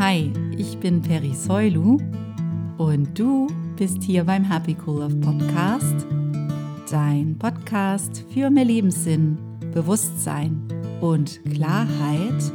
Hi, ich bin Peri Soilu und du bist hier beim Happy Cool Love Podcast, dein Podcast für mehr Lebenssinn, Bewusstsein und Klarheit.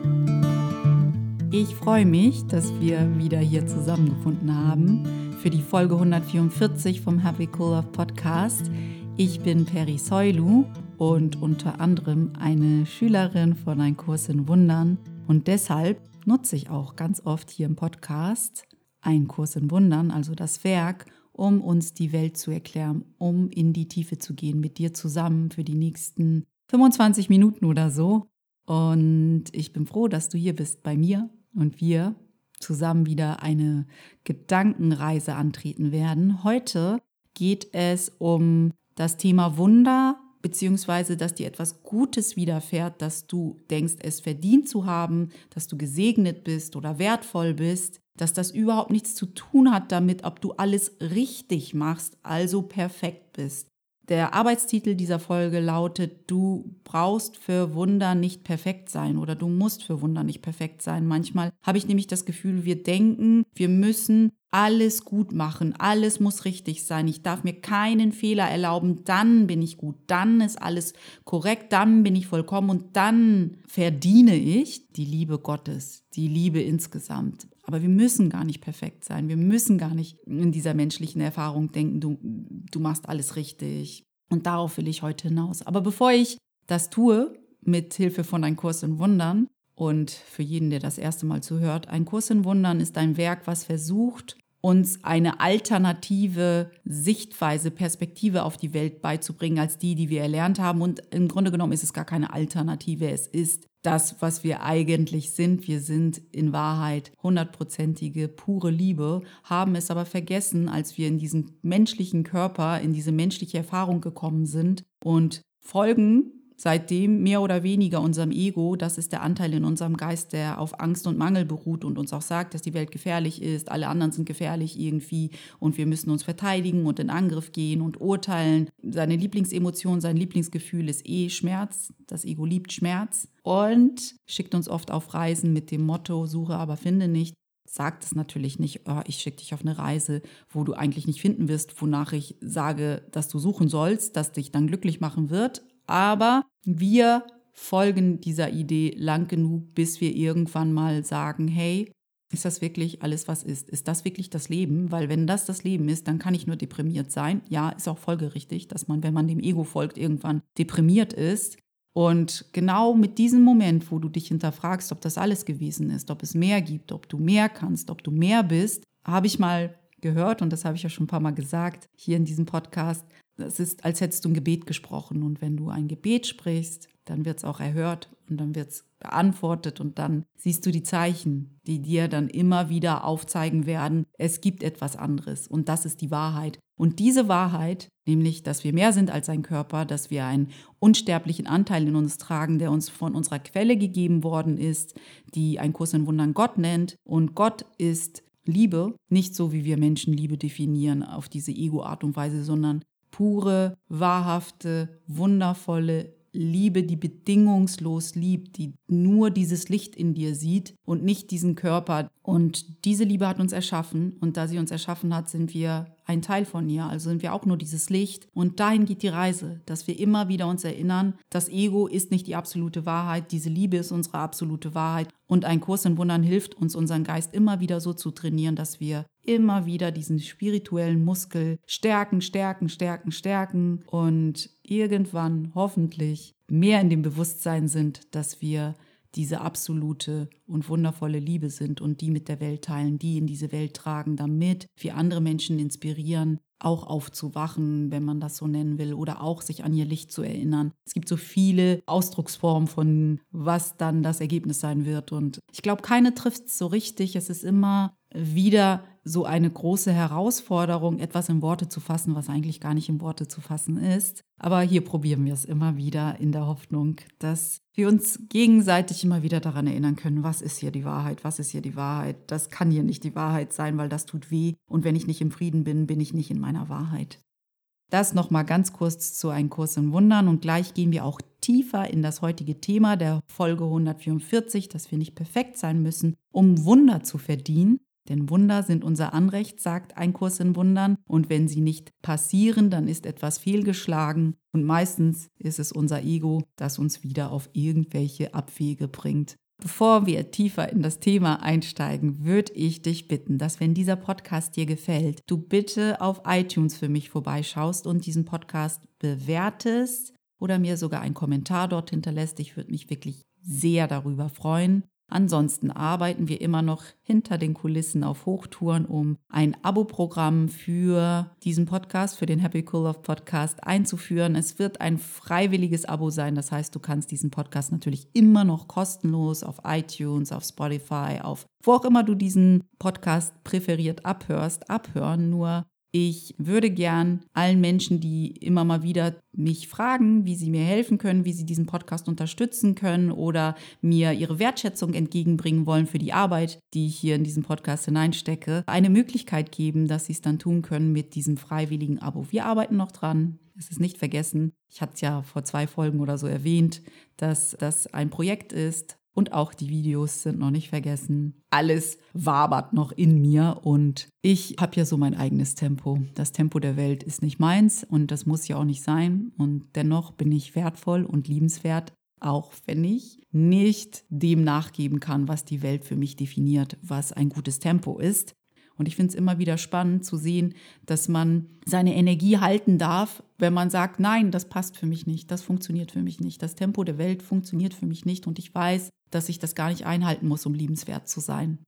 Ich freue mich, dass wir wieder hier zusammengefunden haben für die Folge 144 vom Happy Cool Love Podcast. Ich bin Peri Soilu und unter anderem eine Schülerin von Ein Kurs in Wundern und deshalb nutze ich auch ganz oft hier im Podcast einen Kurs in Wundern, also das Werk, um uns die Welt zu erklären, um in die Tiefe zu gehen mit dir zusammen für die nächsten 25 Minuten oder so. Und ich bin froh, dass du hier bist bei mir und wir zusammen wieder eine Gedankenreise antreten werden. Heute geht es um das Thema Wunder beziehungsweise dass dir etwas Gutes widerfährt, dass du denkst, es verdient zu haben, dass du gesegnet bist oder wertvoll bist, dass das überhaupt nichts zu tun hat damit, ob du alles richtig machst, also perfekt bist. Der Arbeitstitel dieser Folge lautet, du brauchst für Wunder nicht perfekt sein oder du musst für Wunder nicht perfekt sein. Manchmal habe ich nämlich das Gefühl, wir denken, wir müssen alles gut machen, alles muss richtig sein, ich darf mir keinen Fehler erlauben, dann bin ich gut, dann ist alles korrekt, dann bin ich vollkommen. Und dann verdiene ich die Liebe Gottes, die Liebe insgesamt. Aber wir müssen gar nicht perfekt sein, wir müssen gar nicht in dieser menschlichen Erfahrung denken, du, du machst alles richtig. Und darauf will ich heute hinaus. Aber bevor ich das tue, mit Hilfe von Ein Kurs in Wundern, und für jeden, der das erste Mal zuhört, ein Kurs in Wundern ist ein Werk, was versucht, uns eine alternative Sichtweise, Perspektive auf die Welt beizubringen als die, die wir erlernt haben. Und im Grunde genommen ist es gar keine Alternative. Es ist das, was wir eigentlich sind. Wir sind in Wahrheit hundertprozentige, pure Liebe, haben es aber vergessen, als wir in diesen menschlichen Körper, in diese menschliche Erfahrung gekommen sind und folgen seitdem mehr oder weniger unserem Ego, das ist der Anteil in unserem Geist, der auf Angst und Mangel beruht und uns auch sagt, dass die Welt gefährlich ist, alle anderen sind gefährlich irgendwie und wir müssen uns verteidigen und in Angriff gehen und urteilen. Seine Lieblingsemotion, sein Lieblingsgefühl ist eh Schmerz. Das Ego liebt Schmerz und schickt uns oft auf Reisen mit dem Motto, suche aber finde nicht sagt es natürlich nicht, oh, ich schicke dich auf eine Reise, wo du eigentlich nicht finden wirst, wonach ich sage, dass du suchen sollst, dass dich dann glücklich machen wird. Aber wir folgen dieser Idee lang genug, bis wir irgendwann mal sagen, hey, ist das wirklich alles, was ist? Ist das wirklich das Leben? Weil wenn das das Leben ist, dann kann ich nur deprimiert sein. Ja, ist auch folgerichtig, dass man, wenn man dem Ego folgt, irgendwann deprimiert ist. Und genau mit diesem Moment, wo du dich hinterfragst, ob das alles gewesen ist, ob es mehr gibt, ob du mehr kannst, ob du mehr bist, habe ich mal gehört, und das habe ich ja schon ein paar Mal gesagt hier in diesem Podcast, es ist, als hättest du ein Gebet gesprochen. Und wenn du ein Gebet sprichst, dann wird es auch erhört und dann wird es beantwortet und dann siehst du die Zeichen, die dir dann immer wieder aufzeigen werden, es gibt etwas anderes und das ist die Wahrheit. Und diese Wahrheit, nämlich, dass wir mehr sind als ein Körper, dass wir einen unsterblichen Anteil in uns tragen, der uns von unserer Quelle gegeben worden ist, die ein Kurs in Wundern Gott nennt. Und Gott ist Liebe, nicht so wie wir Menschen Liebe definieren auf diese Ego-Art und Weise, sondern pure, wahrhafte, wundervolle Liebe, die bedingungslos liebt, die nur dieses Licht in dir sieht und nicht diesen Körper. Und diese Liebe hat uns erschaffen und da sie uns erschaffen hat, sind wir ein Teil von ihr, also sind wir auch nur dieses Licht. Und dahin geht die Reise, dass wir immer wieder uns erinnern, das Ego ist nicht die absolute Wahrheit, diese Liebe ist unsere absolute Wahrheit. Und ein Kurs in Wundern hilft uns, unseren Geist immer wieder so zu trainieren, dass wir immer wieder diesen spirituellen Muskel stärken, stärken, stärken, stärken und irgendwann hoffentlich mehr in dem Bewusstsein sind, dass wir diese absolute und wundervolle Liebe sind und die mit der Welt teilen, die in diese Welt tragen, damit wir andere Menschen inspirieren, auch aufzuwachen, wenn man das so nennen will, oder auch sich an ihr Licht zu erinnern. Es gibt so viele Ausdrucksformen von, was dann das Ergebnis sein wird. Und ich glaube, keine trifft es so richtig. Es ist immer wieder so eine große Herausforderung, etwas in Worte zu fassen, was eigentlich gar nicht in Worte zu fassen ist. Aber hier probieren wir es immer wieder in der Hoffnung, dass wir uns gegenseitig immer wieder daran erinnern können, was ist hier die Wahrheit, was ist hier die Wahrheit. Das kann hier nicht die Wahrheit sein, weil das tut weh. Und wenn ich nicht im Frieden bin, bin ich nicht in meiner Wahrheit. Das nochmal ganz kurz zu einem Kurs in Wundern und gleich gehen wir auch tiefer in das heutige Thema der Folge 144, dass wir nicht perfekt sein müssen, um Wunder zu verdienen. Denn Wunder sind unser Anrecht, sagt ein Kurs in Wundern. Und wenn sie nicht passieren, dann ist etwas fehlgeschlagen. Und meistens ist es unser Ego, das uns wieder auf irgendwelche Abwege bringt. Bevor wir tiefer in das Thema einsteigen, würde ich dich bitten, dass wenn dieser Podcast dir gefällt, du bitte auf iTunes für mich vorbeischaust und diesen Podcast bewertest oder mir sogar einen Kommentar dort hinterlässt. Ich würde mich wirklich sehr darüber freuen. Ansonsten arbeiten wir immer noch hinter den Kulissen auf Hochtouren, um ein Abo-Programm für diesen Podcast, für den Happy Cool Love Podcast einzuführen. Es wird ein freiwilliges Abo sein. Das heißt, du kannst diesen Podcast natürlich immer noch kostenlos auf iTunes, auf Spotify, auf wo auch immer du diesen Podcast präferiert abhörst, abhören. Nur ich würde gern allen Menschen, die immer mal wieder mich fragen, wie sie mir helfen können, wie sie diesen Podcast unterstützen können oder mir ihre Wertschätzung entgegenbringen wollen für die Arbeit, die ich hier in diesen Podcast hineinstecke, eine Möglichkeit geben, dass sie es dann tun können mit diesem freiwilligen Abo. Wir arbeiten noch dran. Es ist nicht vergessen. Ich hatte es ja vor zwei Folgen oder so erwähnt, dass das ein Projekt ist, und auch die Videos sind noch nicht vergessen. Alles wabert noch in mir und ich habe ja so mein eigenes Tempo. Das Tempo der Welt ist nicht meins und das muss ja auch nicht sein. Und dennoch bin ich wertvoll und liebenswert, auch wenn ich nicht dem nachgeben kann, was die Welt für mich definiert, was ein gutes Tempo ist. Und ich finde es immer wieder spannend zu sehen, dass man seine Energie halten darf, wenn man sagt, nein, das passt für mich nicht, das funktioniert für mich nicht, das Tempo der Welt funktioniert für mich nicht und ich weiß, dass ich das gar nicht einhalten muss, um liebenswert zu sein.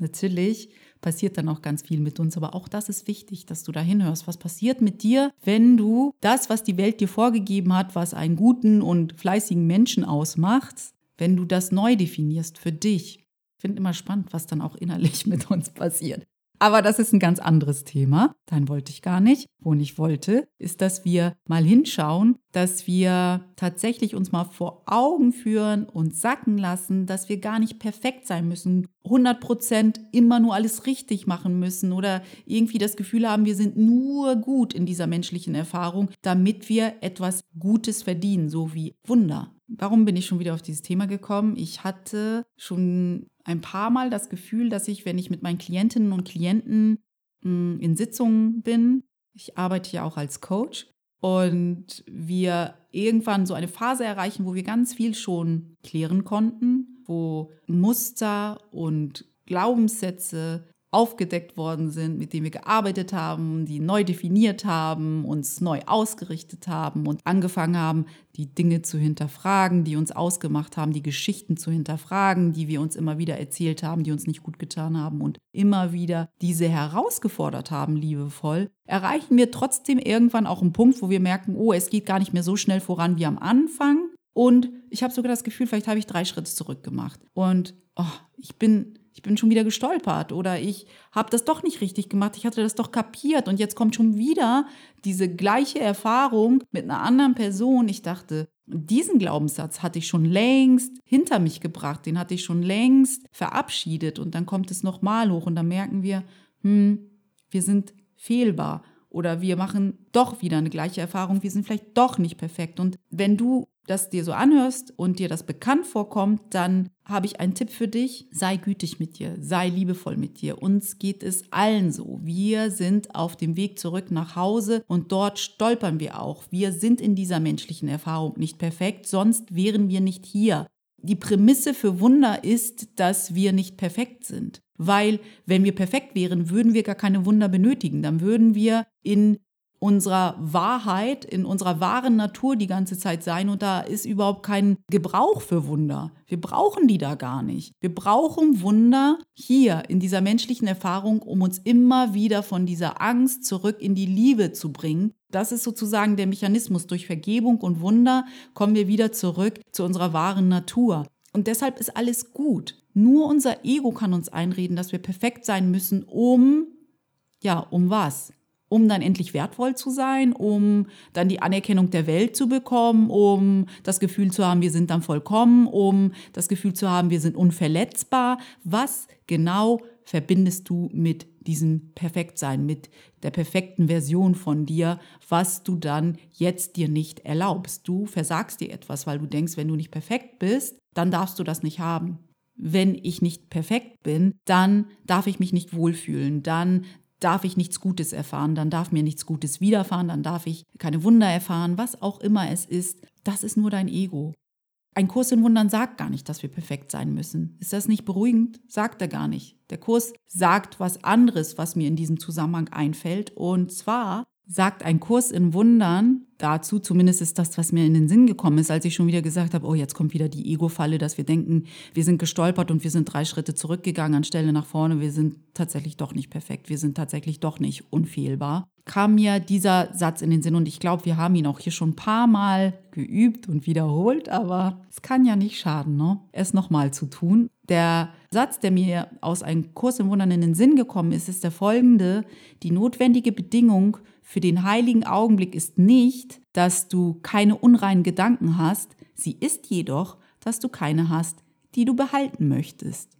Natürlich passiert dann auch ganz viel mit uns, aber auch das ist wichtig, dass du da hinhörst. Was passiert mit dir, wenn du das, was die Welt dir vorgegeben hat, was einen guten und fleißigen Menschen ausmacht, wenn du das neu definierst für dich? Ich finde immer spannend, was dann auch innerlich mit uns passiert. Aber das ist ein ganz anderes Thema. Dann wollte ich gar nicht. Wo ich wollte, ist, dass wir mal hinschauen, dass wir tatsächlich uns mal vor Augen führen und sacken lassen, dass wir gar nicht perfekt sein müssen, 100 Prozent immer nur alles richtig machen müssen oder irgendwie das Gefühl haben, wir sind nur gut in dieser menschlichen Erfahrung, damit wir etwas Gutes verdienen, so wie Wunder. Warum bin ich schon wieder auf dieses Thema gekommen? Ich hatte schon ein paar Mal das Gefühl, dass ich, wenn ich mit meinen Klientinnen und Klienten hm, in Sitzungen bin, ich arbeite ja auch als Coach und wir irgendwann so eine Phase erreichen, wo wir ganz viel schon klären konnten, wo Muster und Glaubenssätze aufgedeckt worden sind, mit denen wir gearbeitet haben, die neu definiert haben, uns neu ausgerichtet haben und angefangen haben, die Dinge zu hinterfragen, die uns ausgemacht haben, die Geschichten zu hinterfragen, die wir uns immer wieder erzählt haben, die uns nicht gut getan haben und immer wieder diese herausgefordert haben, liebevoll, erreichen wir trotzdem irgendwann auch einen Punkt, wo wir merken, oh, es geht gar nicht mehr so schnell voran wie am Anfang. Und ich habe sogar das Gefühl, vielleicht habe ich drei Schritte zurück gemacht. Und oh, ich bin ich bin schon wieder gestolpert oder ich habe das doch nicht richtig gemacht, ich hatte das doch kapiert und jetzt kommt schon wieder diese gleiche Erfahrung mit einer anderen Person. Ich dachte, diesen Glaubenssatz hatte ich schon längst hinter mich gebracht, den hatte ich schon längst verabschiedet und dann kommt es nochmal hoch und dann merken wir, hm, wir sind fehlbar oder wir machen doch wieder eine gleiche Erfahrung, wir sind vielleicht doch nicht perfekt. Und wenn du das dir so anhörst und dir das bekannt vorkommt, dann habe ich einen Tipp für dich. Sei gütig mit dir, sei liebevoll mit dir. Uns geht es allen so. Wir sind auf dem Weg zurück nach Hause und dort stolpern wir auch. Wir sind in dieser menschlichen Erfahrung nicht perfekt, sonst wären wir nicht hier. Die Prämisse für Wunder ist, dass wir nicht perfekt sind. Weil wenn wir perfekt wären, würden wir gar keine Wunder benötigen. Dann würden wir in unserer Wahrheit, in unserer wahren Natur die ganze Zeit sein und da ist überhaupt kein Gebrauch für Wunder. Wir brauchen die da gar nicht. Wir brauchen Wunder hier in dieser menschlichen Erfahrung, um uns immer wieder von dieser Angst zurück in die Liebe zu bringen. Das ist sozusagen der Mechanismus. Durch Vergebung und Wunder kommen wir wieder zurück zu unserer wahren Natur. Und deshalb ist alles gut. Nur unser Ego kann uns einreden, dass wir perfekt sein müssen, um, ja, um was? Um dann endlich wertvoll zu sein, um dann die Anerkennung der Welt zu bekommen, um das Gefühl zu haben, wir sind dann vollkommen, um das Gefühl zu haben, wir sind unverletzbar. Was genau verbindest du mit diesem Perfektsein, mit der perfekten Version von dir, was du dann jetzt dir nicht erlaubst. Du versagst dir etwas, weil du denkst, wenn du nicht perfekt bist, dann darfst du das nicht haben. Wenn ich nicht perfekt bin, dann darf ich mich nicht wohlfühlen, dann darf ich nichts Gutes erfahren, dann darf mir nichts Gutes widerfahren, dann darf ich keine Wunder erfahren, was auch immer es ist. Das ist nur dein Ego. Ein Kurs in Wundern sagt gar nicht, dass wir perfekt sein müssen. Ist das nicht beruhigend? Sagt er gar nicht. Der Kurs sagt was anderes, was mir in diesem Zusammenhang einfällt. Und zwar sagt ein Kurs in Wundern dazu, zumindest ist das, was mir in den Sinn gekommen ist, als ich schon wieder gesagt habe, oh, jetzt kommt wieder die Ego-Falle, dass wir denken, wir sind gestolpert und wir sind drei Schritte zurückgegangen anstelle nach vorne. Wir sind tatsächlich doch nicht perfekt. Wir sind tatsächlich doch nicht unfehlbar kam mir dieser Satz in den Sinn und ich glaube, wir haben ihn auch hier schon ein paar Mal geübt und wiederholt, aber es kann ja nicht schaden, ne? es nochmal zu tun. Der Satz, der mir aus einem Kurs im Wundern in den Sinn gekommen ist, ist der folgende. Die notwendige Bedingung für den heiligen Augenblick ist nicht, dass du keine unreinen Gedanken hast, sie ist jedoch, dass du keine hast, die du behalten möchtest.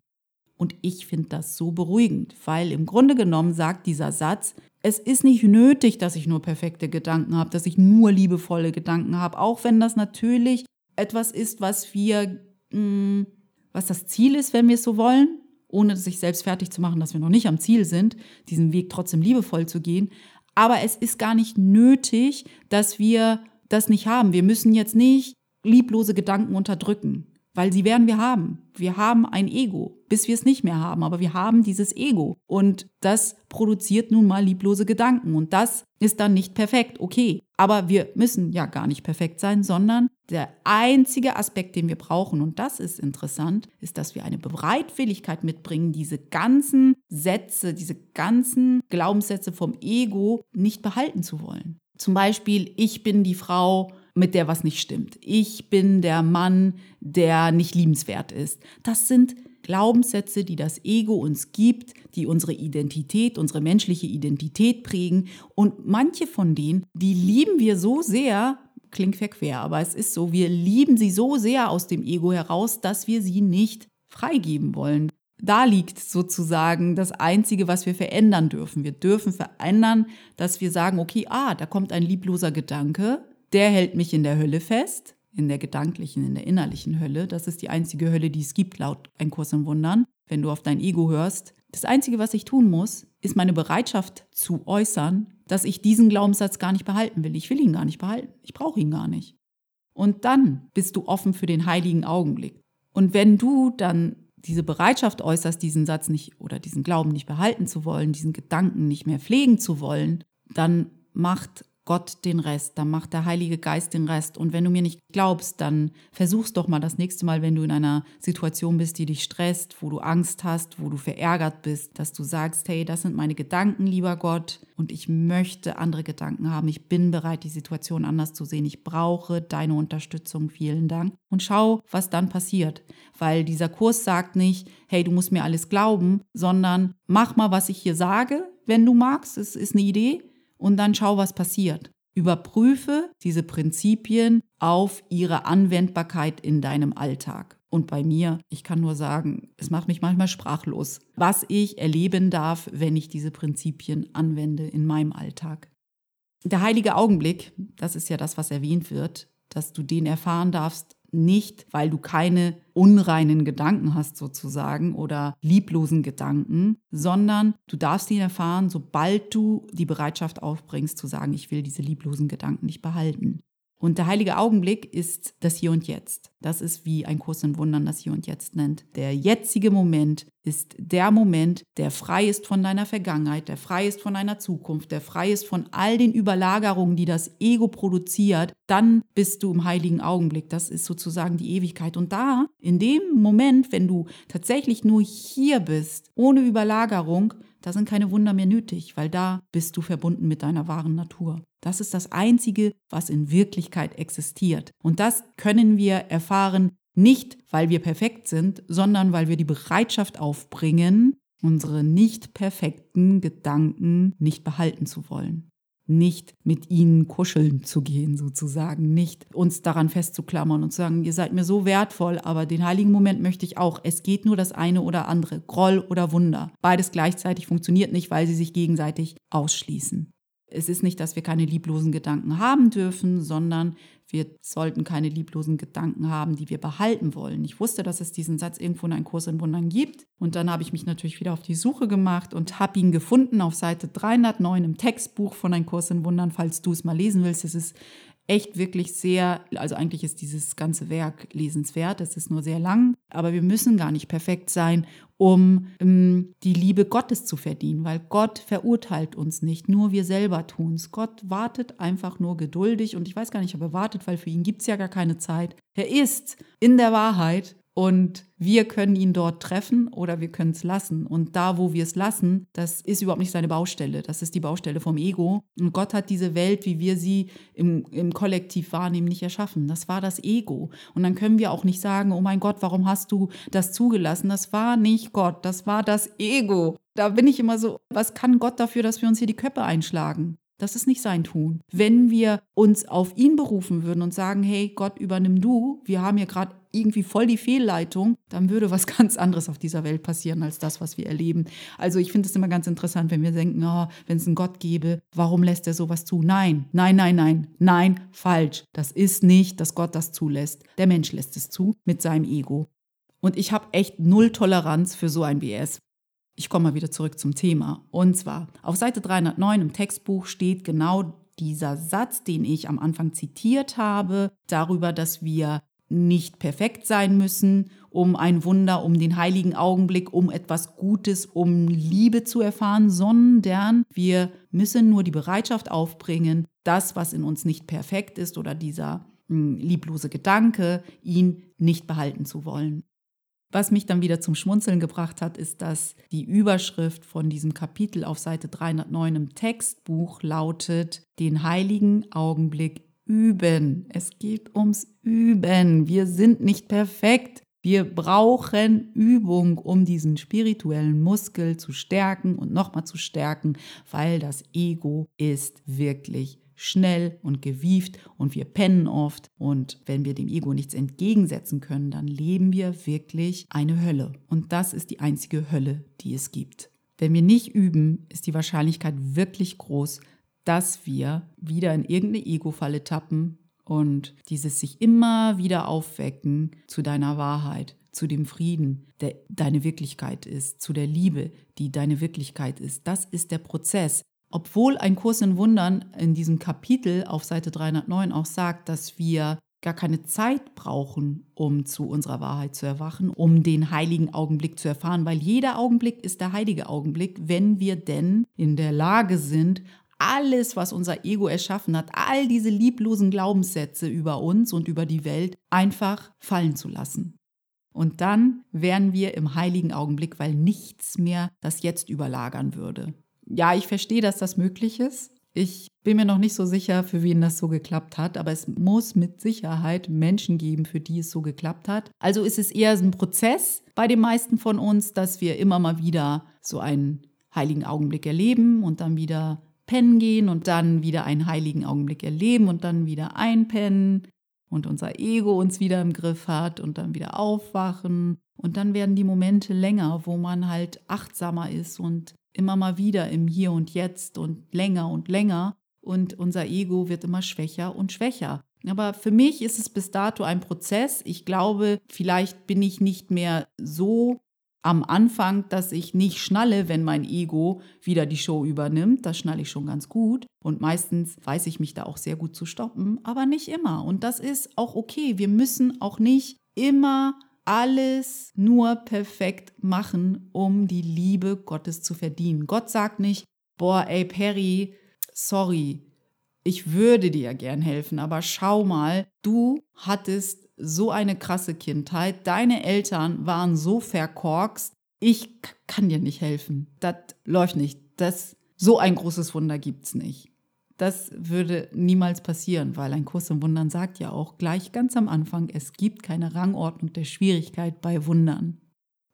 Und ich finde das so beruhigend, weil im Grunde genommen sagt dieser Satz, es ist nicht nötig, dass ich nur perfekte Gedanken habe, dass ich nur liebevolle Gedanken habe, auch wenn das natürlich etwas ist, was wir, mh, mm, was das Ziel ist, wenn wir es so wollen, ohne sich selbst fertig zu machen, dass wir noch nicht am Ziel sind, diesen Weg trotzdem liebevoll zu gehen. Aber es ist gar nicht nötig, dass wir das nicht haben. Wir müssen jetzt nicht lieblose Gedanken unterdrücken weil sie werden wir haben. Wir haben ein Ego, bis wir es nicht mehr haben, aber wir haben dieses Ego und das produziert nun mal lieblose Gedanken und das ist dann nicht perfekt, okay. Aber wir müssen ja gar nicht perfekt sein, sondern der einzige Aspekt, den wir brauchen, und das ist interessant, ist, dass wir eine Bereitwilligkeit mitbringen, diese ganzen Sätze, diese ganzen Glaubenssätze vom Ego nicht behalten zu wollen. Zum Beispiel, ich bin die Frau, mit der was nicht stimmt. Ich bin der Mann, der nicht liebenswert ist. Das sind Glaubenssätze, die das Ego uns gibt, die unsere Identität, unsere menschliche Identität prägen. Und manche von denen, die lieben wir so sehr, klingt verquer, aber es ist so, wir lieben sie so sehr aus dem Ego heraus, dass wir sie nicht freigeben wollen. Da liegt sozusagen das Einzige, was wir verändern dürfen. Wir dürfen verändern, dass wir sagen, okay, ah, da kommt ein liebloser Gedanke, der hält mich in der Hölle fest, in der gedanklichen, in der innerlichen Hölle. Das ist die einzige Hölle, die es gibt, laut Ein Kurs im Wundern. Wenn du auf dein Ego hörst, das Einzige, was ich tun muss, ist meine Bereitschaft zu äußern, dass ich diesen Glaubenssatz gar nicht behalten will. Ich will ihn gar nicht behalten. Ich brauche ihn gar nicht. Und dann bist du offen für den heiligen Augenblick. Und wenn du dann diese Bereitschaft äußerst, diesen Satz nicht oder diesen Glauben nicht behalten zu wollen, diesen Gedanken nicht mehr pflegen zu wollen, dann macht Gott den Rest, dann macht der Heilige Geist den Rest. Und wenn du mir nicht glaubst, dann versuch's doch mal das nächste Mal, wenn du in einer Situation bist, die dich stresst, wo du Angst hast, wo du verärgert bist, dass du sagst, hey, das sind meine Gedanken, lieber Gott, und ich möchte andere Gedanken haben. Ich bin bereit, die Situation anders zu sehen. Ich brauche deine Unterstützung. Vielen Dank. Und schau, was dann passiert. Weil dieser Kurs sagt nicht, hey, du musst mir alles glauben, sondern mach mal, was ich hier sage, wenn du magst. Es ist eine Idee und dann schau, was passiert. Überprüfe diese Prinzipien auf ihre Anwendbarkeit in deinem Alltag. Und bei mir, ich kann nur sagen, es macht mich manchmal sprachlos, was ich erleben darf, wenn ich diese Prinzipien anwende in meinem Alltag. Der heilige Augenblick, das ist ja das, was erwähnt wird, dass du den erfahren darfst, nicht, weil du keine unreinen Gedanken hast sozusagen oder lieblosen Gedanken, sondern du darfst ihn erfahren, sobald du die Bereitschaft aufbringst zu sagen, ich will diese lieblosen Gedanken nicht behalten. Und der heilige Augenblick ist das Hier und Jetzt. Das ist wie ein Kurs in Wundern das Hier und Jetzt nennt. Der jetzige Moment ist der Moment, der frei ist von deiner Vergangenheit, der frei ist von deiner Zukunft, der frei ist von all den Überlagerungen, die das Ego produziert. Dann bist du im heiligen Augenblick. Das ist sozusagen die Ewigkeit. Und da, in dem Moment, wenn du tatsächlich nur hier bist, ohne Überlagerung, da sind keine Wunder mehr nötig, weil da bist du verbunden mit deiner wahren Natur. Das ist das Einzige, was in Wirklichkeit existiert. Und das können wir erfahren, nicht weil wir perfekt sind, sondern weil wir die Bereitschaft aufbringen, unsere nicht perfekten Gedanken nicht behalten zu wollen. nicht mit ihnen kuscheln zu gehen, sozusagen, nicht uns daran festzuklammern und zu sagen, ihr seid mir so wertvoll, aber den heiligen Moment möchte ich auch. Es geht nur das eine oder andere, Groll oder Wunder. Beides gleichzeitig funktioniert nicht, weil sie sich gegenseitig ausschließen. Es ist nicht, dass wir keine lieblosen Gedanken haben dürfen, sondern wir sollten keine lieblosen Gedanken haben, die wir behalten wollen. Ich wusste, dass es diesen Satz irgendwo in einem Kurs in Wundern gibt. Und dann habe ich mich natürlich wieder auf die Suche gemacht und habe ihn gefunden auf Seite 309 im Textbuch von Ein Kurs in Wundern, falls du es mal lesen willst. Es ist echt wirklich sehr, also eigentlich ist dieses ganze Werk lesenswert, es ist nur sehr lang, aber wir müssen gar nicht perfekt sein, um ähm, die Liebe Gottes zu verdienen, weil Gott verurteilt uns nicht, nur wir selber tun es. Gott wartet einfach nur geduldig und ich weiß gar nicht, ob er wartet, weil für ihn gibt es ja gar keine Zeit. Er ist in der Wahrheit und wir können ihn dort treffen oder wir können es lassen. Und da, wo wir es lassen, das ist überhaupt nicht seine Baustelle. Das ist die Baustelle vom Ego. Und Gott hat diese Welt, wie wir sie im, im Kollektiv wahrnehmen, nicht erschaffen. Das war das Ego. Und dann können wir auch nicht sagen, oh mein Gott, warum hast du das zugelassen? Das war nicht Gott, das war das Ego. Da bin ich immer so, was kann Gott dafür, dass wir uns hier die Köpfe einschlagen? Das ist nicht sein Tun. Wenn wir uns auf ihn berufen würden und sagen, hey Gott, übernimm du, wir haben hier gerade irgendwie voll die Fehlleitung, dann würde was ganz anderes auf dieser Welt passieren als das, was wir erleben. Also ich finde es immer ganz interessant, wenn wir denken, oh, wenn es einen Gott gäbe, warum lässt er sowas zu? Nein, nein, nein, nein, nein, falsch. Das ist nicht, dass Gott das zulässt. Der Mensch lässt es zu mit seinem Ego. Und ich habe echt null Toleranz für so ein BS. Ich komme mal wieder zurück zum Thema. Und zwar auf Seite 309 im Textbuch steht genau dieser Satz, den ich am Anfang zitiert habe, darüber, dass wir nicht perfekt sein müssen, um ein Wunder, um den heiligen Augenblick, um etwas Gutes, um Liebe zu erfahren, sondern wir müssen nur die Bereitschaft aufbringen, das, was in uns nicht perfekt ist oder dieser mh, hm, lieblose Gedanke, ihn nicht behalten zu wollen. Was mich dann wieder zum Schmunzeln gebracht hat, ist, dass die Überschrift von diesem Kapitel auf Seite 309 im Textbuch lautet, den heiligen Augenblick üben. Es geht ums Üben. Wir sind nicht perfekt. Wir brauchen Übung, um diesen spirituellen Muskel zu stärken und nochmal zu stärken, weil das Ego ist wirklich schnell und gewieft und wir pennen oft. Und wenn wir dem Ego nichts entgegensetzen können, dann leben wir wirklich eine Hölle. Und das ist die einzige Hölle, die es gibt. Wenn wir nicht üben, ist die Wahrscheinlichkeit wirklich groß, dass wir wieder in irgendeine Ego-Falle tappen und dieses sich immer wieder aufwecken zu deiner Wahrheit, zu dem Frieden, der deine Wirklichkeit ist, zu der Liebe, die deine Wirklichkeit ist. Das ist der Prozess. Obwohl ein Kurs in Wundern in diesem Kapitel auf Seite 309 auch sagt, dass wir gar keine Zeit brauchen, um zu unserer Wahrheit zu erwachen, um den heiligen Augenblick zu erfahren, weil jeder Augenblick ist der heilige Augenblick, wenn wir denn in der Lage sind, alles, was unser Ego erschaffen hat, all diese lieblosen Glaubenssätze über uns und über die Welt einfach fallen zu lassen. Und dann wären wir im heiligen Augenblick, weil nichts mehr das Jetzt überlagern würde ja, ich verstehe, dass das möglich ist. Ich bin mir noch nicht so sicher, für wen das so geklappt hat, aber es muss mit Sicherheit Menschen geben, für die es so geklappt hat. Also ist es eher ein Prozess bei den meisten von uns, dass wir immer mal wieder so einen heiligen Augenblick erleben und dann wieder pennen gehen und dann wieder einen heiligen Augenblick erleben und dann wieder einpennen und unser Ego uns wieder im Griff hat und dann wieder aufwachen. Und dann werden die Momente länger, wo man halt achtsamer ist und immer mal wieder im Hier und Jetzt und länger und länger und unser Ego wird immer schwächer und schwächer. Aber für mich ist es bis dato ein Prozess. Ich glaube, vielleicht bin ich nicht mehr so am Anfang, dass ich nicht schnalle, wenn mein Ego wieder die Show übernimmt. Das schnalle ich schon ganz gut. Und meistens weiß ich mich da auch sehr gut zu stoppen, aber nicht immer. Und das ist auch okay. Wir müssen auch nicht immer alles nur perfekt machen, um die Liebe Gottes zu verdienen. Gott sagt nicht, boah, ey Perry, sorry, ich würde dir gern helfen, aber schau mal, du hattest so eine krasse Kindheit, deine Eltern waren so verkorkst, ich kann dir nicht helfen. Das läuft nicht. Das, so ein großes Wunder gibt's nicht. Das würde niemals passieren, weil ein Kurs im Wundern sagt ja auch gleich ganz am Anfang, es gibt keine Rangordnung der Schwierigkeit bei Wundern.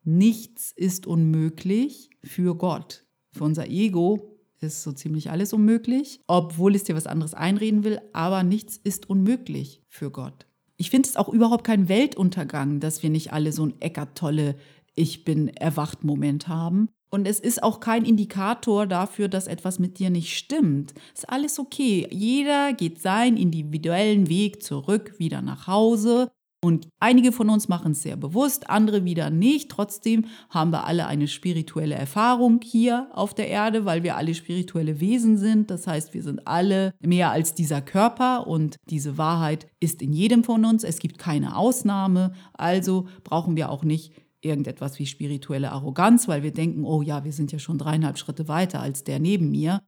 Nichts ist unmöglich für Gott. Für unser Ego ist so ziemlich alles unmöglich, obwohl es dir was anderes einreden will, aber nichts ist unmöglich für Gott. Ich finde es auch überhaupt kein Weltuntergang, dass wir nicht alle so ein Eckart-tolle Ich bin erwacht Moment haben. Und es ist auch kein Indikator dafür, dass etwas mit dir nicht stimmt. Ist alles okay. Jeder geht seinen individuellen Weg zurück, wieder nach Hause. Und einige von uns machen es sehr bewusst, andere wieder nicht. Trotzdem haben wir alle eine spirituelle Erfahrung hier auf der Erde, weil wir alle spirituelle Wesen sind. Das heißt, wir sind alle mehr als dieser Körper und diese Wahrheit ist in jedem von uns. Es gibt keine Ausnahme. Also brauchen wir auch nicht irgendetwas wie spirituelle Arroganz, weil wir denken, oh ja, wir sind ja schon dreieinhalb Schritte weiter als der neben mir.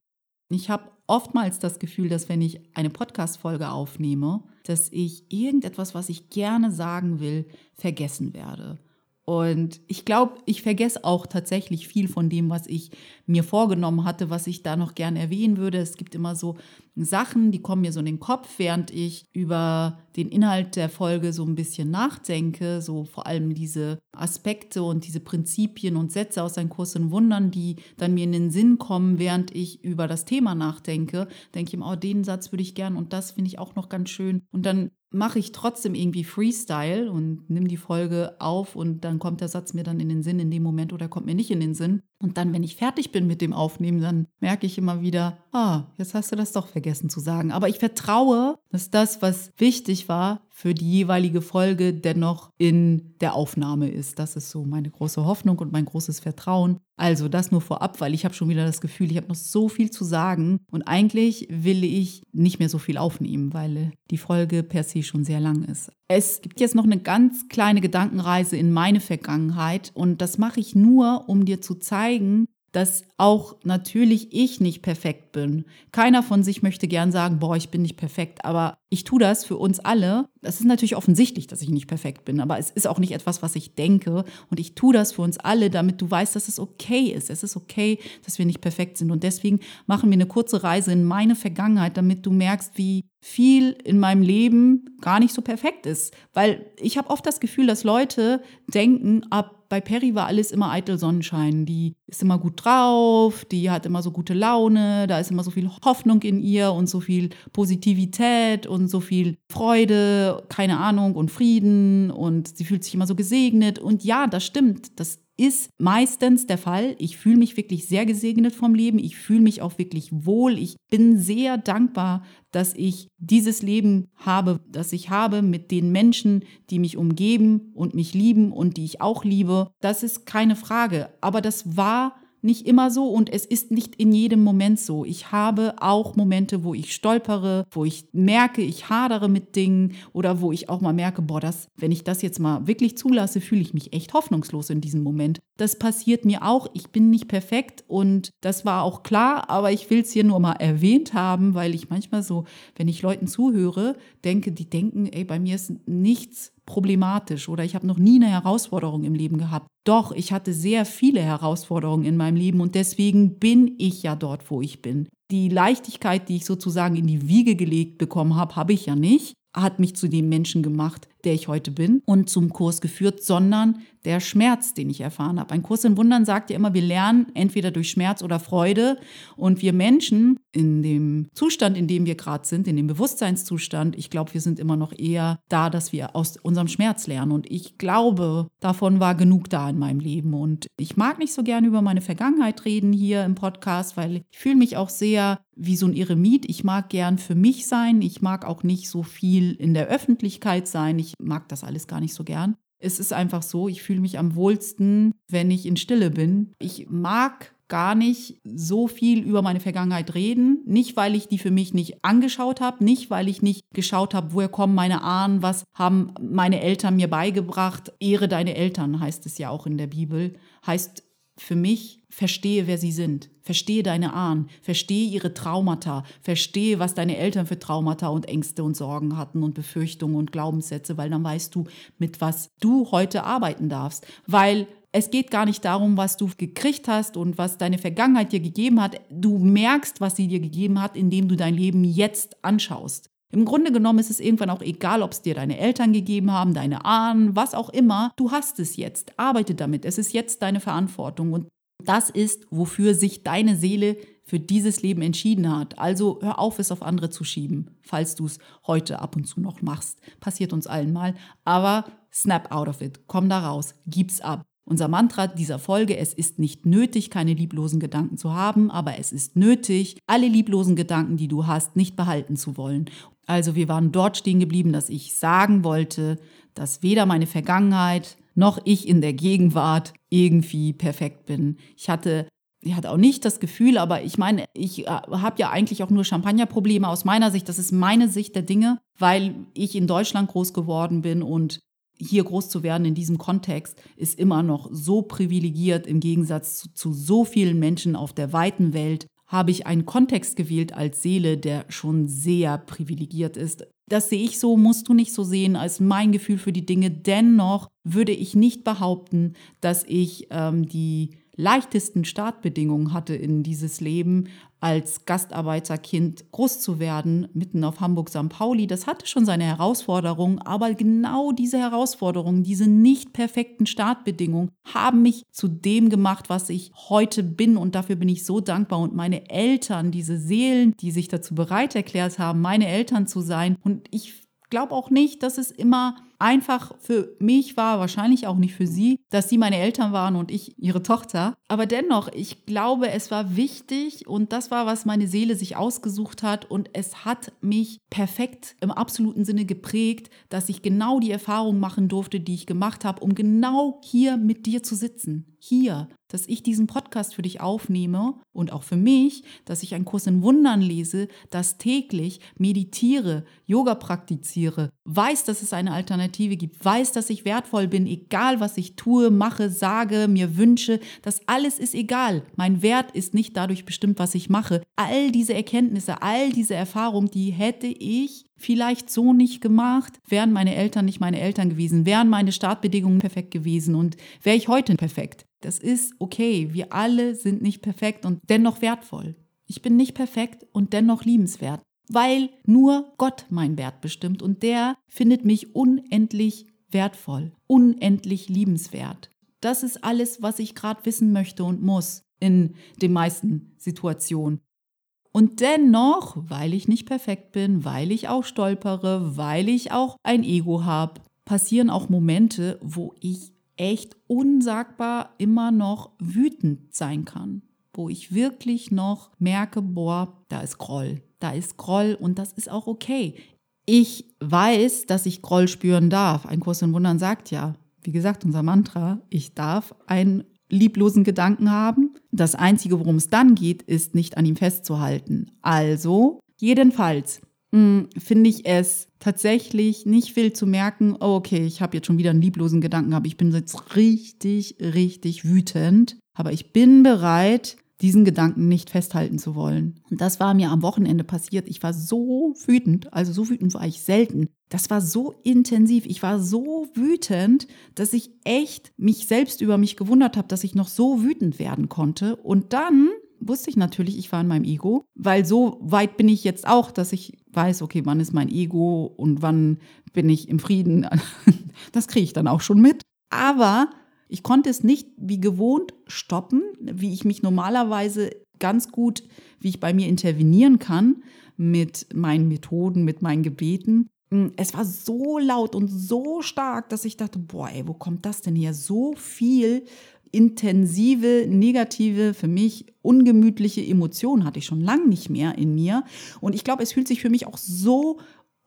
Ich habe oftmals das Gefühl, dass wenn ich eine Podcast-Folge aufnehme, dass ich irgendetwas, was ich gerne sagen will, vergessen werde. Und ich glaube, ich vergesse auch tatsächlich viel von dem, was ich mir vorgenommen hatte, was ich da noch gerne erwähnen würde. Es gibt immer so Sachen, die kommen mir so in den Kopf, während ich über den Inhalt der Folge so ein bisschen nachdenke. So vor allem diese Aspekte und diese Prinzipien und Sätze aus Ein Kurs in Wundern, die dann mir in den Sinn kommen, während ich über das Thema nachdenke. Denke ich immer, oh, den Satz würde ich gern und das finde ich auch noch ganz schön. Und dann mache ich trotzdem irgendwie Freestyle und nimm die Folge auf und dann kommt der Satz mir dann in den Sinn in dem Moment oder kommt mir nicht in den Sinn. Und dann, wenn ich fertig bin mit dem Aufnehmen, dann merke ich immer wieder, ah, jetzt hast du das doch vergessen zu sagen. Aber ich vertraue, dass das, was wichtig war, für die jeweilige Folge dennoch in der Aufnahme ist. Das ist so meine große Hoffnung und mein großes Vertrauen. Also das nur vorab, weil ich habe schon wieder das Gefühl, ich habe noch so viel zu sagen und eigentlich will ich nicht mehr so viel aufnehmen, weil die Folge per se schon sehr lang ist. Es gibt jetzt noch eine ganz kleine Gedankenreise in meine Vergangenheit und das mache ich nur, um dir zu zeigen, dass auch natürlich ich nicht perfekt bin. Keiner von sich möchte gern sagen, boah, ich bin nicht perfekt, aber ich tue das für uns alle. Das ist natürlich offensichtlich, dass ich nicht perfekt bin, aber es ist auch nicht etwas, was ich denke und ich tue das für uns alle, damit du weißt, dass es okay ist. Es ist okay, dass wir nicht perfekt sind und deswegen machen wir eine kurze Reise in meine Vergangenheit, damit du merkst, wie viel in meinem Leben gar nicht so perfekt ist, weil ich habe oft das Gefühl, dass Leute denken, ab bei Perry war alles immer eitel Sonnenschein. Die ist immer gut drauf, die hat immer so gute Laune, da ist immer so viel Hoffnung in ihr und so viel Positivität und so viel Freude, keine Ahnung, und Frieden und sie fühlt sich immer so gesegnet. Und ja, das stimmt, das ist meistens der Fall. Ich fühle mich wirklich sehr gesegnet vom Leben. Ich fühle mich auch wirklich wohl. Ich bin sehr dankbar, dass ich dieses Leben habe, das ich habe mit den Menschen, die mich umgeben und mich lieben und die ich auch liebe. Das ist keine Frage. Aber das war nicht immer so und es ist nicht in jedem Moment so. Ich habe auch Momente, wo ich stolpere, wo ich merke, ich hadere mit Dingen oder wo ich auch mal merke, boah, das, wenn ich das jetzt mal wirklich zulasse, fühle ich mich echt hoffnungslos in diesem Moment. Das passiert mir auch. Ich bin nicht perfekt und das war auch klar, aber ich will es hier nur mal erwähnt haben, weil ich manchmal so, wenn ich Leuten zuhöre, denke, die denken, ey, bei mir ist nichts problematisch oder ich habe noch nie eine Herausforderung im Leben gehabt. Doch, ich hatte sehr viele Herausforderungen in meinem Leben und deswegen bin ich ja dort, wo ich bin. Die Leichtigkeit, die ich sozusagen in die Wiege gelegt bekommen habe, habe ich ja nicht hat mich zu dem Menschen gemacht, der ich heute bin und zum Kurs geführt, sondern der Schmerz, den ich erfahren habe. Ein Kurs in Wundern sagt ja immer, wir lernen entweder durch Schmerz oder Freude. Und wir Menschen in dem Zustand, in dem wir gerade sind, in dem Bewusstseinszustand, ich glaube, wir sind immer noch eher da, dass wir aus unserem Schmerz lernen. Und ich glaube, davon war genug da in meinem Leben. Und ich mag nicht so gerne über meine Vergangenheit reden hier im Podcast, weil ich fühle mich auch sehr wie so ein Eremit. Ich mag gern für mich sein. Ich mag auch nicht so viel in der Öffentlichkeit sein. Ich mag das alles gar nicht so gern. Es ist einfach so, ich fühle mich am wohlsten, wenn ich in Stille bin. Ich mag gar nicht so viel über meine Vergangenheit reden. Nicht, weil ich die für mich nicht angeschaut habe, nicht, weil ich nicht geschaut habe, woher kommen meine Ahnen, was haben meine Eltern mir beigebracht. Ehre deine Eltern heißt es ja auch in der Bibel. Heißt für mich, verstehe, wer sie sind. Verstehe deine Ahnen, verstehe ihre Traumata, verstehe, was deine Eltern für Traumata und Ängste und Sorgen hatten und Befürchtungen und Glaubenssätze, weil dann weißt du, mit was du heute arbeiten darfst. Weil es geht gar nicht darum, was du gekriegt hast und was deine Vergangenheit dir gegeben hat. Du merkst, was sie dir gegeben hat, indem du dein Leben jetzt anschaust. Im Grunde genommen ist es irgendwann auch egal, ob es dir deine Eltern gegeben haben, deine Ahnen, was auch immer. Du hast es jetzt. Arbeite damit. Es ist jetzt deine Verantwortung. Und das ist, wofür sich deine Seele für dieses Leben entschieden hat. Also hör auf, es auf andere zu schieben, falls du es heute ab und zu noch machst. Passiert uns allen mal. Aber snap out of it. Komm da raus. Gib's ab. Unser Mantra dieser Folge, es ist nicht nötig, keine lieblosen Gedanken zu haben, aber es ist nötig, alle lieblosen Gedanken, die du hast, nicht behalten zu wollen. Also wir waren dort stehen geblieben, dass ich sagen wollte, dass weder meine Vergangenheit noch ich in der Gegenwart irgendwie perfekt bin. Ich hatte ich hatte auch nicht das Gefühl, aber ich meine, ich äh, habe ja eigentlich auch nur Champagnerprobleme aus meiner Sicht. Das ist meine Sicht der Dinge, weil ich in Deutschland groß geworden bin und hier groß zu werden in diesem Kontext ist immer noch so privilegiert im Gegensatz zu, zu, so vielen Menschen auf der weiten Welt. Habe ich einen Kontext gewählt als Seele, der schon sehr privilegiert ist. Das sehe ich so, musst du nicht so sehen als mein Gefühl für die Dinge. Dennoch würde ich nicht behaupten, dass ich ähm, die leichtesten Startbedingungen hatte in dieses Leben, als Gastarbeiterkind groß zu werden, mitten auf Hamburg-St. Pauli. Das hatte schon seine Herausforderungen, aber genau diese Herausforderungen, diese nicht perfekten Startbedingungen haben mich zu dem gemacht, was ich heute bin. Und dafür bin ich so dankbar. Und meine Eltern, diese Seelen, die sich dazu bereit erklärt haben, meine Eltern zu sein. Und ich glaube auch nicht, dass es immer einfach für mich war, wahrscheinlich auch nicht für sie, dass sie meine Eltern waren und ich ihre Tochter. Aber dennoch, ich glaube, es war wichtig und das war, was meine Seele sich ausgesucht hat und es hat mich perfekt im absoluten Sinne geprägt, dass ich genau die Erfahrung machen durfte, die ich gemacht habe, um genau hier mit dir zu sitzen. Hier dass ich diesen Podcast für dich aufnehme und auch für mich, dass ich einen Kurs in Wundern lese, dass täglich meditiere, Yoga praktiziere, weiß, dass es eine Alternative gibt, weiß, dass ich wertvoll bin, egal was ich tue, mache, sage, mir wünsche, das alles ist egal. Mein Wert ist nicht dadurch bestimmt, was ich mache. All diese Erkenntnisse, all diese Erfahrungen, die hätte ich vielleicht so nicht gemacht, wären meine Eltern nicht meine Eltern gewesen, wären meine Startbedingungen perfekt gewesen und wäre ich heute perfekt. Das ist okay. Wir alle sind nicht perfekt und dennoch wertvoll. Ich bin nicht perfekt und dennoch liebenswert, weil nur Gott meinen Wert bestimmt und der findet mich unendlich wertvoll, unendlich liebenswert. Das ist alles, was ich gerade wissen möchte und muss in den meisten Situationen. Und dennoch, weil ich nicht perfekt bin, weil ich auch stolpere, weil ich auch ein Ego habe, passieren auch Momente, wo ich echt unsagbar immer noch wütend sein kann. Wo ich wirklich noch merke, boah, da ist Groll, da ist Groll und das ist auch okay. Ich weiß, dass ich Groll spüren darf. Ein Kurs in Wundern sagt ja, wie gesagt, unser Mantra, ich darf einen lieblosen Gedanken haben. Das Einzige, worum es dann geht, ist nicht an ihm festzuhalten. Also, jedenfalls hm, finde ich es tatsächlich nicht viel zu merken, oh, okay, ich habe jetzt schon wieder einen lieblosen Gedanken, aber ich bin jetzt richtig, richtig wütend. Aber ich bin bereit, diesen Gedanken nicht festhalten zu wollen. Und das war mir am Wochenende passiert. Ich war so wütend, also so wütend war ich selten. Das war so intensiv. Ich war so wütend, dass ich echt mich selbst über mich gewundert habe, dass ich noch so wütend werden konnte. Und dann wusste ich natürlich, ich war in meinem Ego, weil so weit bin ich jetzt auch, dass ich weiß, okay, wann ist mein Ego und wann bin ich im Frieden. Das kriege ich dann auch schon mit. Aber ich konnte es nicht wie gewohnt stoppen, wie ich mich normalerweise ganz gut, wie ich bei mir intervenieren kann mit meinen Methoden, mit meinen Gebeten. Es war so laut und so stark, dass ich dachte, boah, ey, wo kommt das denn her? So viel intensive, negative, für mich ungemütliche Emotionen hatte ich schon lange nicht mehr in mir. Und ich glaube, es fühlt sich für mich auch so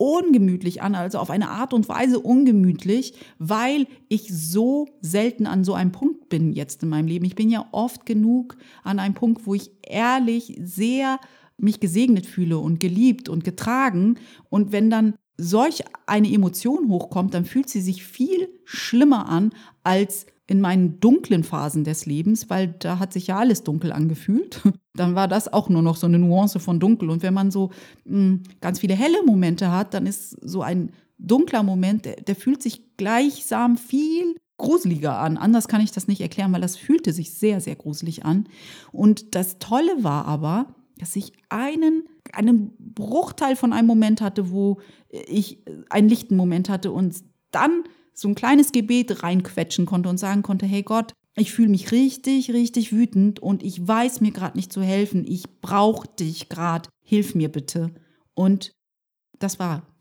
ungemütlich an, also auf eine Art und Weise ungemütlich, weil ich so selten an so einem Punkt bin jetzt in meinem Leben. Ich bin ja oft genug an einem Punkt, wo ich ehrlich sehr mich gesegnet fühle und geliebt und getragen. Und wenn dann solch eine Emotion hochkommt, dann fühlt sie sich viel schlimmer an als in meinen dunklen Phasen des Lebens, weil da hat sich ja alles dunkel angefühlt. Dann war das auch nur noch so eine Nuance von dunkel. Und wenn man so mh, hm, ganz viele helle Momente hat, dann ist so ein dunkler Moment, der, der fühlt sich gleichsam viel gruseliger an. Anders kann ich das nicht erklären, weil das fühlte sich sehr, sehr gruselig an. Und das Tolle war aber, dass ich einen, einen Bruchteil von einem Moment hatte, wo ich einen lichten Moment hatte und dann so ein kleines Gebet reinquetschen konnte und sagen konnte, hey Gott, Ich fühle mich richtig, richtig wütend und ich weiß mir gerade nicht zu helfen. Ich brauche dich gerade. Hilf mir bitte. Und das war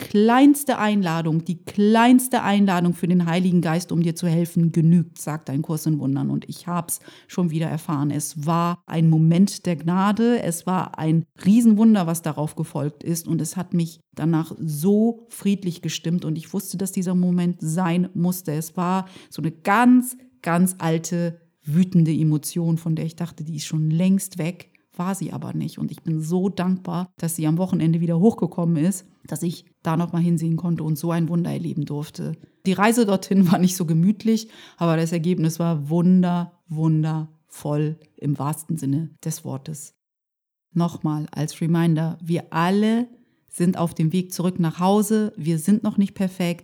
kleinste Einladung, die kleinste Einladung für den Heiligen Geist, um dir zu helfen, genügt, sagt ein Kurs in Wundern. Und ich habe es schon wieder erfahren. Es war ein Moment der Gnade, es war ein Riesenwunder, was darauf gefolgt ist. Und es hat mich danach so friedlich gestimmt. Und ich wusste, dass dieser Moment sein musste. Es war so eine ganz, ganz alte, wütende Emotion, von der ich dachte, die ist schon längst weg war sie aber nicht. Und ich bin so dankbar, dass sie am Wochenende wieder hochgekommen ist, dass ich da nochmal hinsehen konnte und so ein Wunder erleben durfte. Die Reise dorthin war nicht so gemütlich, aber das Ergebnis war wunder, wundervoll im wahrsten Sinne des Wortes. Nochmal als Reminder, wir alle sind auf dem Weg zurück nach Hause. Wir sind noch nicht perfekt.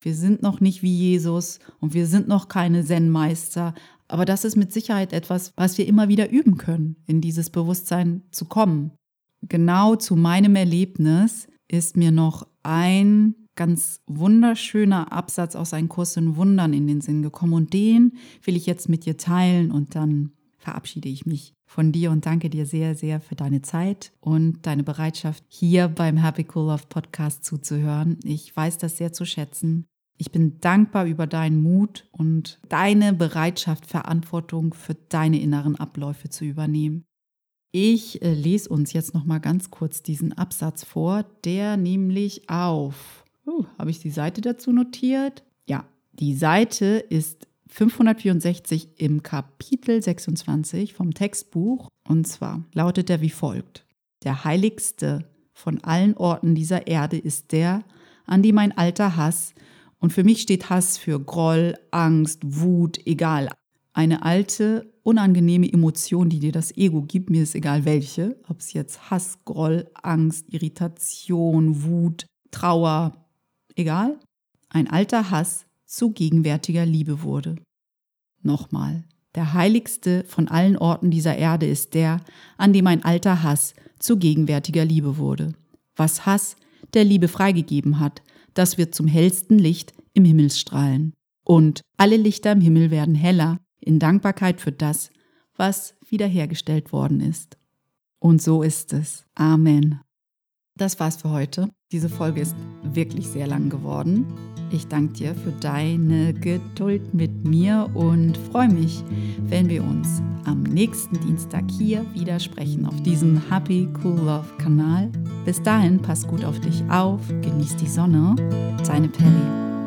Wir sind noch nicht wie Jesus und wir sind noch keine Zen-Meister, aber das ist mit Sicherheit etwas, was wir immer wieder üben können, in dieses Bewusstsein zu kommen. Genau zu meinem Erlebnis ist mir noch ein ganz wunderschöner Absatz aus einem Kurs in Wundern in den Sinn gekommen und den will ich jetzt mit dir teilen und dann verabschiede ich mich von dir und danke dir sehr, sehr für deine Zeit und deine Bereitschaft, hier beim Happy Cool Love Podcast zuzuhören. Ich weiß das sehr zu schätzen ich bin dankbar über deinen Mut und deine Bereitschaft, Verantwortung für deine inneren Abläufe zu übernehmen. Ich äh, lese uns jetzt noch mal ganz kurz diesen Absatz vor, der nämlich auf, uh, habe ich die Seite dazu notiert? Ja, die Seite ist 564 im Kapitel 26 vom Textbuch und zwar lautet er wie folgt: Der heiligste von allen Orten dieser Erde ist der, an dem mein alter Hass und für mich steht Hass für Groll, Angst, Wut, egal. Eine alte, unangenehme Emotion, die dir das Ego gibt, mir ist egal welche, ob es jetzt Hass, Groll, Angst, Irritation, Wut, Trauer, egal. Ein alter Hass zu gegenwärtiger Liebe wurde. Nochmal, der heiligste von allen Orten dieser Erde ist der, an dem ein alter Hass zu gegenwärtiger Liebe wurde. Was Hass der Liebe freigegeben hat, das wird zum hellsten Licht im Himmel strahlen. Und alle Lichter im Himmel werden heller in Dankbarkeit für das, was wiederhergestellt worden ist. Und so ist es. Amen. Das war's für heute. Diese Folge ist wirklich sehr lang geworden. Ich danke dir für deine Geduld mit mir und freue mich, wenn wir uns am nächsten Dienstag hier wieder sprechen auf diesem Happy Cool Love Kanal. Bis dahin, pass gut auf dich auf, genieß die Sonne. Deine Perry.